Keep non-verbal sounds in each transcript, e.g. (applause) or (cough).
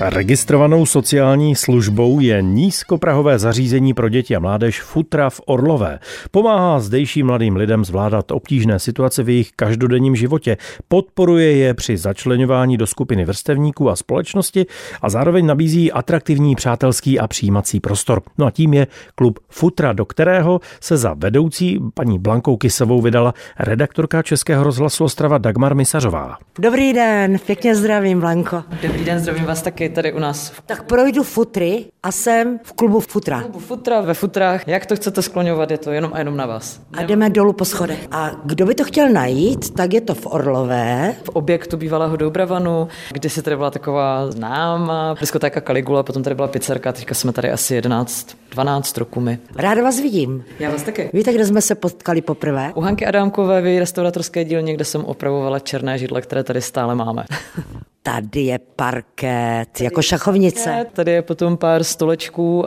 Registrovanou sociální službou je nízkoprahové zařízení pro děti a mládež Futra v Orlové. Pomáhá zdejším mladým lidem zvládat obtížné situace v jejich každodenním životě, podporuje je při začlenování do skupiny vrstevníků a společnosti a zároveň nabízí atraktivní přátelský a přijímací prostor. No a tím je klub Futra, do kterého se za vedoucí paní Blankou Kysovou vydala redaktorka Českého rozhlasu Ostrava Dagmar Misařová. Dobrý den, pěkně zdravím, Blanko. Dobrý den, zdravím vás taky tady u nás. Tak projdu futry a jsem v klubu Futra. Klubu Futra, ve futrách. Jak to chcete skloňovat, je to jenom a jenom na vás. A jdeme dolů po schodech. A kdo by to chtěl najít, tak je to v Orlové. V objektu bývalého Doubravanu, kde se tady byla taková známá diskotéka Caligula, potom tady byla pizzerka, teďka jsme tady asi 11, 12 roků my. Ráda vás vidím. Já vás taky. Víte, kde jsme se potkali poprvé? U Hanky Adámkové v restauratorské dílně, kde jsem opravovala černé židle, které tady stále máme. (laughs) Tady je parket, tady jako šachovnice. Tady je potom pár stolečků,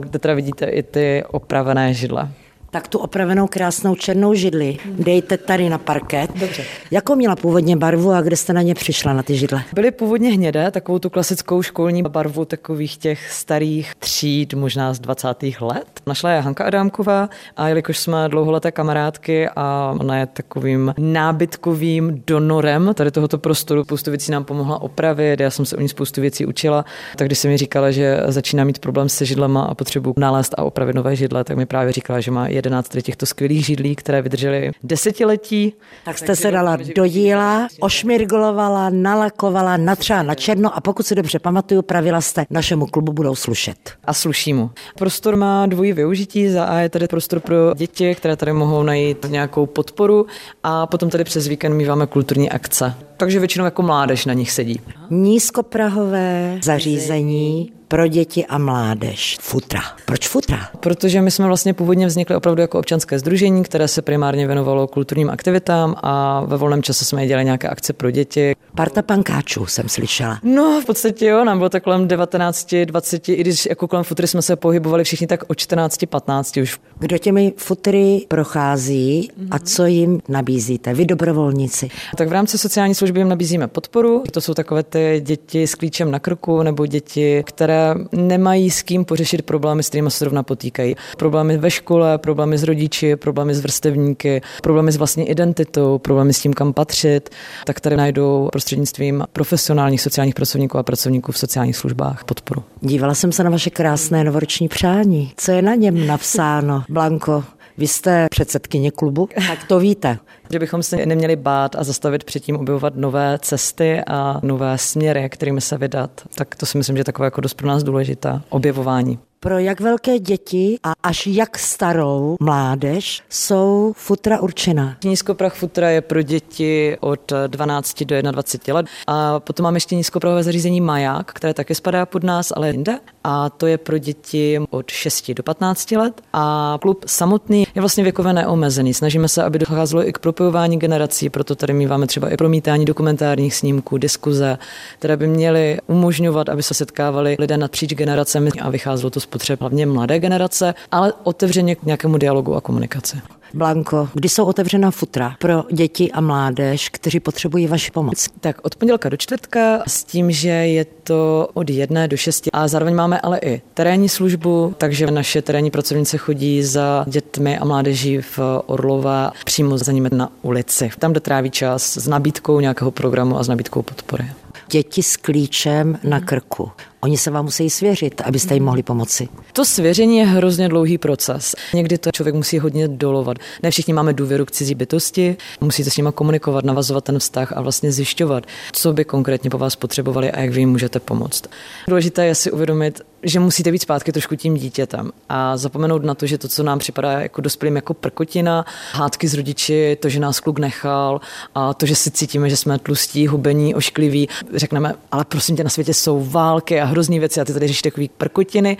kde teda vidíte i ty opravené židle tak tu opravenou krásnou černou židli dejte tady na parket. Dobře. Jakou měla původně barvu a kde jste na ně přišla, na ty židle? Byly původně hnědé, takovou tu klasickou školní barvu takových těch starých tříd, možná z 20. let. Našla je Hanka Adámková a jelikož jsme dlouholeté kamarádky a ona je takovým nábytkovým donorem tady tohoto prostoru, spoustu věcí nám pomohla opravit, já jsem se o ní spoustu věcí učila, tak když se mi říkala, že začíná mít problém se židlema a potřebuji nalézt a opravit nové židle, tak mi právě říkala, že má 11 těchto skvělých židlí, které vydržely desetiletí. Tak jste se dala do díla, ošmirglovala, nalakovala, natřela na černo a pokud si dobře pamatuju, pravila jste, našemu klubu budou slušet. A sluší mu. Prostor má dvojí využití. Za A je tady prostor pro děti, které tady mohou najít nějakou podporu a potom tady přes víkend míváme kulturní akce. Takže většinou jako mládež na nich sedí. Nízkoprahové zařízení pro děti a mládež. Futra. Proč futra? Protože my jsme vlastně původně vznikli opravdu jako občanské združení, které se primárně věnovalo kulturním aktivitám a ve volném čase jsme dělali nějaké akce pro děti. Parta pankáčů jsem slyšela. No, v podstatě jo, nám bylo tak kolem 19, 20, i když jako kolem futry jsme se pohybovali všichni tak o 14, 15 už. Kdo těmi futry prochází a co jim nabízíte? Vy dobrovolníci. Tak v rámci sociální služby jim nabízíme podporu. To jsou takové ty děti s klíčem na krku nebo děti, které nemají s kým pořešit problémy, s kterými se zrovna potýkají. Problémy ve škole, problémy s rodiči, problémy s vrstevníky, problémy s vlastní identitou, problémy s tím, kam patřit, tak tady najdou prostřednictvím profesionálních sociálních pracovníků a pracovníků v sociálních službách podporu. Dívala jsem se na vaše krásné novoroční přání. Co je na něm napsáno, Blanko? Vy jste předsedkyně klubu, tak to víte. Že bychom se neměli bát a zastavit předtím objevovat nové cesty a nové směry, kterými se vydat. Tak to si myslím, že je takové jako dost pro nás důležitá objevování. Pro jak velké děti a až jak starou mládež jsou futra určena? Nízkoprach futra je pro děti od 12 do 21 let. A potom máme ještě nízkoprahové zařízení Maják, které také spadá pod nás, ale jinde. A to je pro děti od 6 do 15 let. A klub samotný je vlastně věkově neomezený. Snažíme se, aby docházelo i k propojování generací, proto tady míváme třeba i promítání dokumentárních snímků, diskuze, které by měly umožňovat, aby se setkávali lidé napříč generacemi a vycházelo to z potřeb hlavně mladé generace, ale otevřeně k nějakému dialogu a komunikaci. Blanko, kdy jsou otevřena futra pro děti a mládež, kteří potřebují vaši pomoc? Tak od pondělka do čtvrtka s tím, že je to od jedné do šesti a zároveň máme ale i terénní službu, takže naše terénní pracovnice chodí za dětmi a mládeží v Orlova přímo za nimi na ulici. Tam, kde tráví čas s nabídkou nějakého programu a s nabídkou podpory děti s klíčem na krku. Oni se vám musí svěřit, abyste jim mohli pomoci. To svěření je hrozně dlouhý proces. Někdy to člověk musí hodně dolovat. Ne všichni máme důvěru k cizí bytosti, musíte s nimi komunikovat, navazovat ten vztah a vlastně zjišťovat, co by konkrétně po vás potřebovali a jak vy jim můžete pomoct. Důležité je si uvědomit, že musíte být zpátky trošku tím dítětem a zapomenout na to, že to, co nám připadá jako dospělým jako prkotina, hádky s rodiči, to, že nás kluk nechal a to, že si cítíme, že jsme tlustí, hubení, oškliví, řekneme, ale prosím tě, na světě jsou války a hrozný věci a ty tady řešíš takový prkotiny,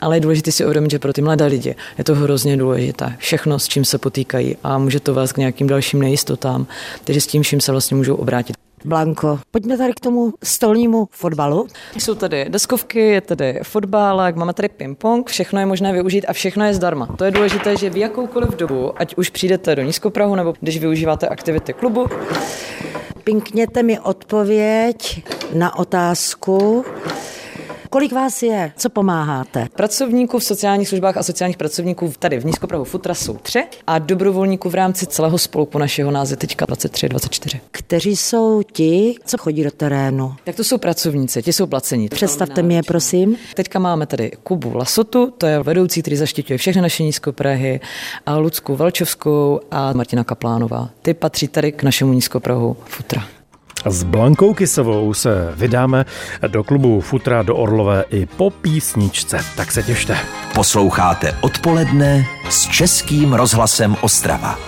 ale je důležité si uvědomit, že pro ty mladé lidi je to hrozně důležité. Všechno, s čím se potýkají a může to vést k nějakým dalším nejistotám, takže s tím vším se vlastně můžou obrátit. Blanko, pojďme tady k tomu stolnímu fotbalu. Jsou tady deskovky, je tady fotbálek, máme tady ping-pong, všechno je možné využít a všechno je zdarma. To je důležité, že v jakoukoliv dobu, ať už přijdete do Nízkoprahu nebo když využíváte aktivity klubu, Pinkněte mi odpověď na otázku, Kolik vás je? Co pomáháte? Pracovníků v sociálních službách a sociálních pracovníků tady v Nízkoprahu Futra jsou tři a dobrovolníků v rámci celého spolku našeho je teďka 23, 24. Kteří jsou ti, co chodí do terénu? Tak to jsou pracovníci, ti jsou placení. Představte mi je, prosím. Teďka máme tady Kubu Lasotu, to je vedoucí, který zaštiťuje všechny naše Nízkoprahy, a Lucku Valčovskou a Martina Kaplánová. Ty patří tady k našemu Nízkoprahu Futra. S Blankou Kisovou se vydáme do klubu Futra do Orlové i po písničce. Tak se těšte. Posloucháte odpoledne s Českým rozhlasem Ostrava.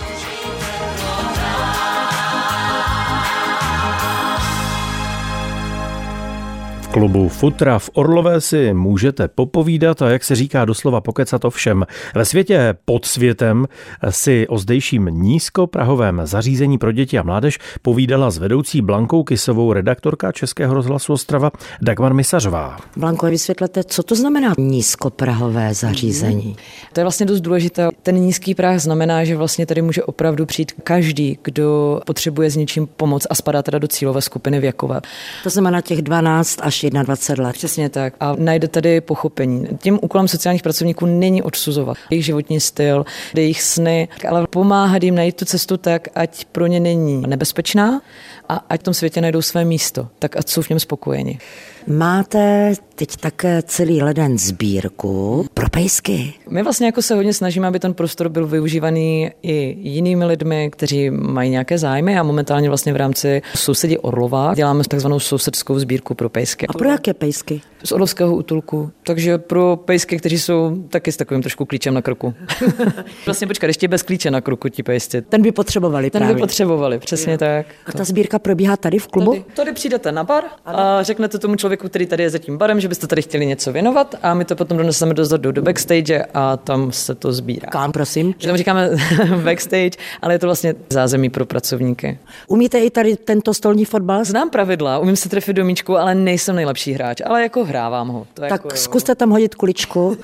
Klubu Futra v Orlové si můžete popovídat a jak se říká doslova pokecat o všem. Ve světě pod světem si o zdejším nízkoprahovém zařízení pro děti a mládež povídala s vedoucí Blankou Kisovou redaktorka Českého rozhlasu Ostrava Dagmar Misařová. Blanko, vysvětlete, co to znamená nízkoprahové zařízení? To je vlastně dost důležité. Ten nízký prah znamená, že vlastně tady může opravdu přijít každý, kdo potřebuje s něčím pomoc a spadá teda do cílové skupiny věkové. To znamená těch 12 až 21 let. Přesně tak. A najde tady pochopení. Tím úkolem sociálních pracovníků není odsuzovat jejich životní styl, jejich sny, ale pomáhat jim najít tu cestu tak, ať pro ně není nebezpečná a ať v tom světě najdou své místo, tak ať jsou v něm spokojeni. Máte teď také celý leden sbírku pro pejsky. My vlastně jako se hodně snažíme, aby ten prostor byl využívaný i jinými lidmi, kteří mají nějaké zájmy a momentálně vlastně v rámci sousedí Orlova děláme takzvanou sousedskou sbírku pro pejsky. A pro jaké pejsky? Z Orlovského útulku. Takže pro pejsky, kteří jsou taky s takovým trošku klíčem na kroku. (laughs) vlastně počkat, ještě bez klíče na kroku ti pejsci. Ten by potřebovali Ten právě. by potřebovali, přesně jo. tak. A ta sbírka probíhá tady v klubu? Tady, tady přijdete na bar a řeknete tomu člověku, který tady je za tím barem, že byste tady chtěli něco věnovat a my to potom doneseme dozadu do backstage a tam se to sbírá. Kam, prosím? Že tam říkáme (laughs) backstage, ale je to vlastně zázemí pro pracovníky. Umíte i tady tento stolní fotbal? Znám pravidla, umím se trefit do míčku, ale nejsem nejlepší hráč, ale jako hrávám ho. To tak jako, zkuste tam hodit kuličku.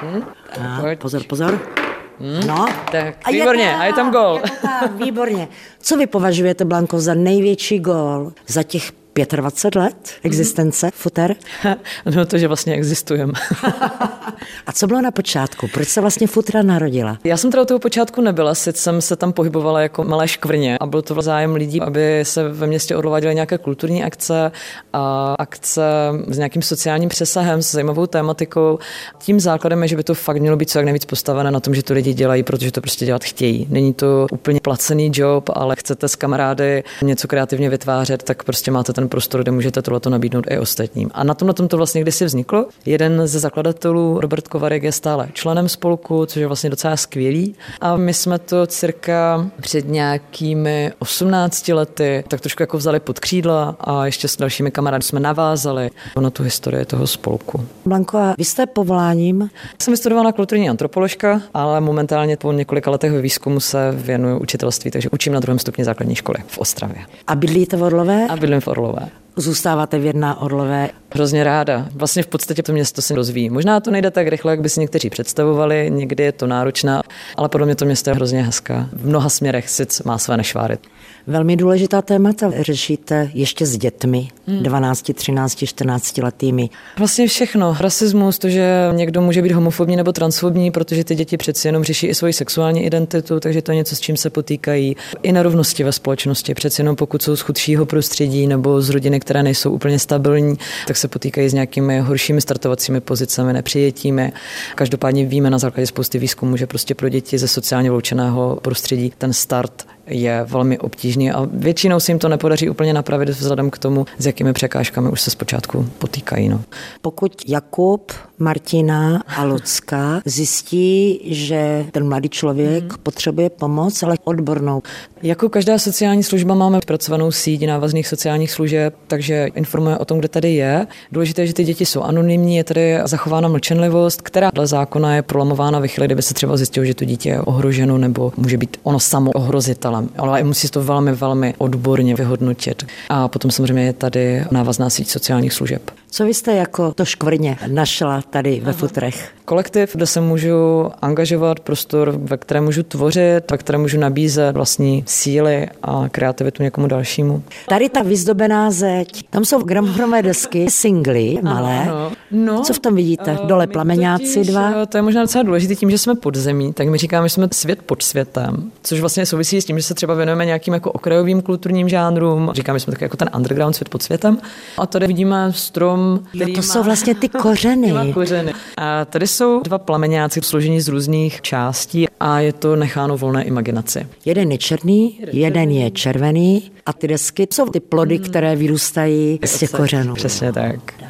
Hmm? A, pozor, pozor. Hmm? No, tak a výborně, je a je tam gol. výborně. Co vy považujete, Blanko, za největší gol za těch 25 let existence futer? (laughs) No to, že vlastně existujeme. (laughs) A co bylo na počátku? Proč se vlastně futra narodila? Já jsem teda od toho počátku nebyla, sice jsem se tam pohybovala jako malé škvrně a byl to zájem lidí, aby se ve městě Orlova dělaly nějaké kulturní akce a akce s nějakým sociálním přesahem, s zajímavou tématikou. Tím základem je, že by to fakt mělo být co jak nejvíc postavené na tom, že to lidi dělají, protože to prostě dělat chtějí. Není to úplně placený job, ale chcete s kamarády něco kreativně vytvářet, tak prostě máte ten prostor, kde můžete tohleto nabídnout i ostatním. A na tom na tom to vlastně kdysi vzniklo. Jeden ze zakladatelů, Robert Kovarek, je stále členem spolku, což je vlastně docela skvělý. A my jsme to cirka před nějakými 18 lety tak trošku jako vzali pod křídla a ještě s dalšími kamarády jsme navázali na tu historii toho spolku. Blanko, a vy jste povoláním? Jsem vystudovala kulturní antropoložka, ale momentálně po několika letech ve výzkumu se věnuju učitelství, takže učím na druhém stupni základní školy v Ostravě. A bydlíte v Orlové? A bydlím v Orlové. Wow. Zůstáváte věrná Orlové? Hrozně ráda. Vlastně v podstatě to město se rozvíjí. Možná to nejde tak rychle, jak by si někteří představovali, někdy je to náročná, ale podle mě to město je hrozně hezká. V mnoha směrech sice má své nešváry. Velmi důležitá témata řešíte ještě s dětmi, hmm. 12, 13, 14 letými. Vlastně všechno. Rasismus, to, že někdo může být homofobní nebo transfobní, protože ty děti přeci jenom řeší i svoji sexuální identitu, takže to je něco, s čím se potýkají. I nerovnosti ve společnosti, přeci jenom pokud jsou z chudšího prostředí nebo z rodiny, které nejsou úplně stabilní, tak se potýkají s nějakými horšími startovacími pozicemi, nepřijetími. Každopádně víme na základě spousty výzkumů, že prostě pro děti ze sociálně vyloučeného prostředí ten start je velmi obtížný a většinou se jim to nepodaří úplně napravit vzhledem k tomu, s jakými překážkami už se zpočátku potýkají. No. Pokud Jakub, Martina a Lucka zjistí, že ten mladý člověk mm. potřebuje pomoc, ale odbornou. Jako každá sociální služba máme pracovanou síť návazných sociálních služeb, takže informuje o tom, kde tady je. Důležité je, že ty děti jsou anonymní, je tady zachována mlčenlivost, která dle zákona je prolamována ve chvíli, kdyby se třeba zjistilo, že to dítě je ohroženo nebo může být ono samo ohrozitelem ale musí to velmi, velmi odborně vyhodnotit. A potom samozřejmě je tady návazná síť sociálních služeb. Co vy jste jako to škvrně našla tady ve futrech? Kolektiv, kde se můžu angažovat, prostor, ve kterém můžu tvořit, ve kterém můžu nabízet vlastní síly a kreativitu někomu dalšímu. Tady ta vyzdobená zeď, tam jsou gramofronové desky, singly malé. Ano. No, Co v tom vidíte? Eh, Dole plameňáci dva? Eh, to je možná docela důležité tím, že jsme pod zemí, tak my říkáme, že jsme svět pod světem, což vlastně souvisí s tím, že se třeba věnujeme nějakým jako okrajovým kulturním žánrům. Říkáme, že jsme tak jako ten underground svět pod světem. A tady vidíme strom, který jo, to má, jsou vlastně ty kořeny. (laughs) kořeny. A tady jsou dva plameňáci složení z různých částí a je to necháno volné imaginaci. Jeden je černý, jeden je červený a ty desky jsou ty plody, hmm. které vyrůstají z těch kořenů. Přesně tak. (laughs)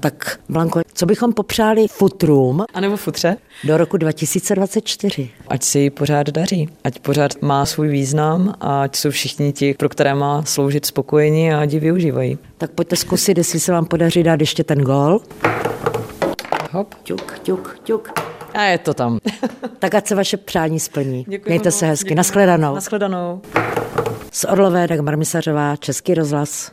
Tak, Blanko, co bychom popřáli futrům? A nebo futře? Do roku 2024. Ať si pořád daří, ať pořád má svůj význam a ať jsou všichni ti, pro které má sloužit spokojení a ať ji využívají. Tak pojďte zkusit, jestli se vám podaří dát ještě ten gol. Hop. Ťuk, ťuk, ťuk. A je to tam. (laughs) tak ať se vaše přání splní. Děkuji Mějte se hezky. Naschledanou. Naschledanou. Z Orlové Dagmar Misařová, Český rozhlas.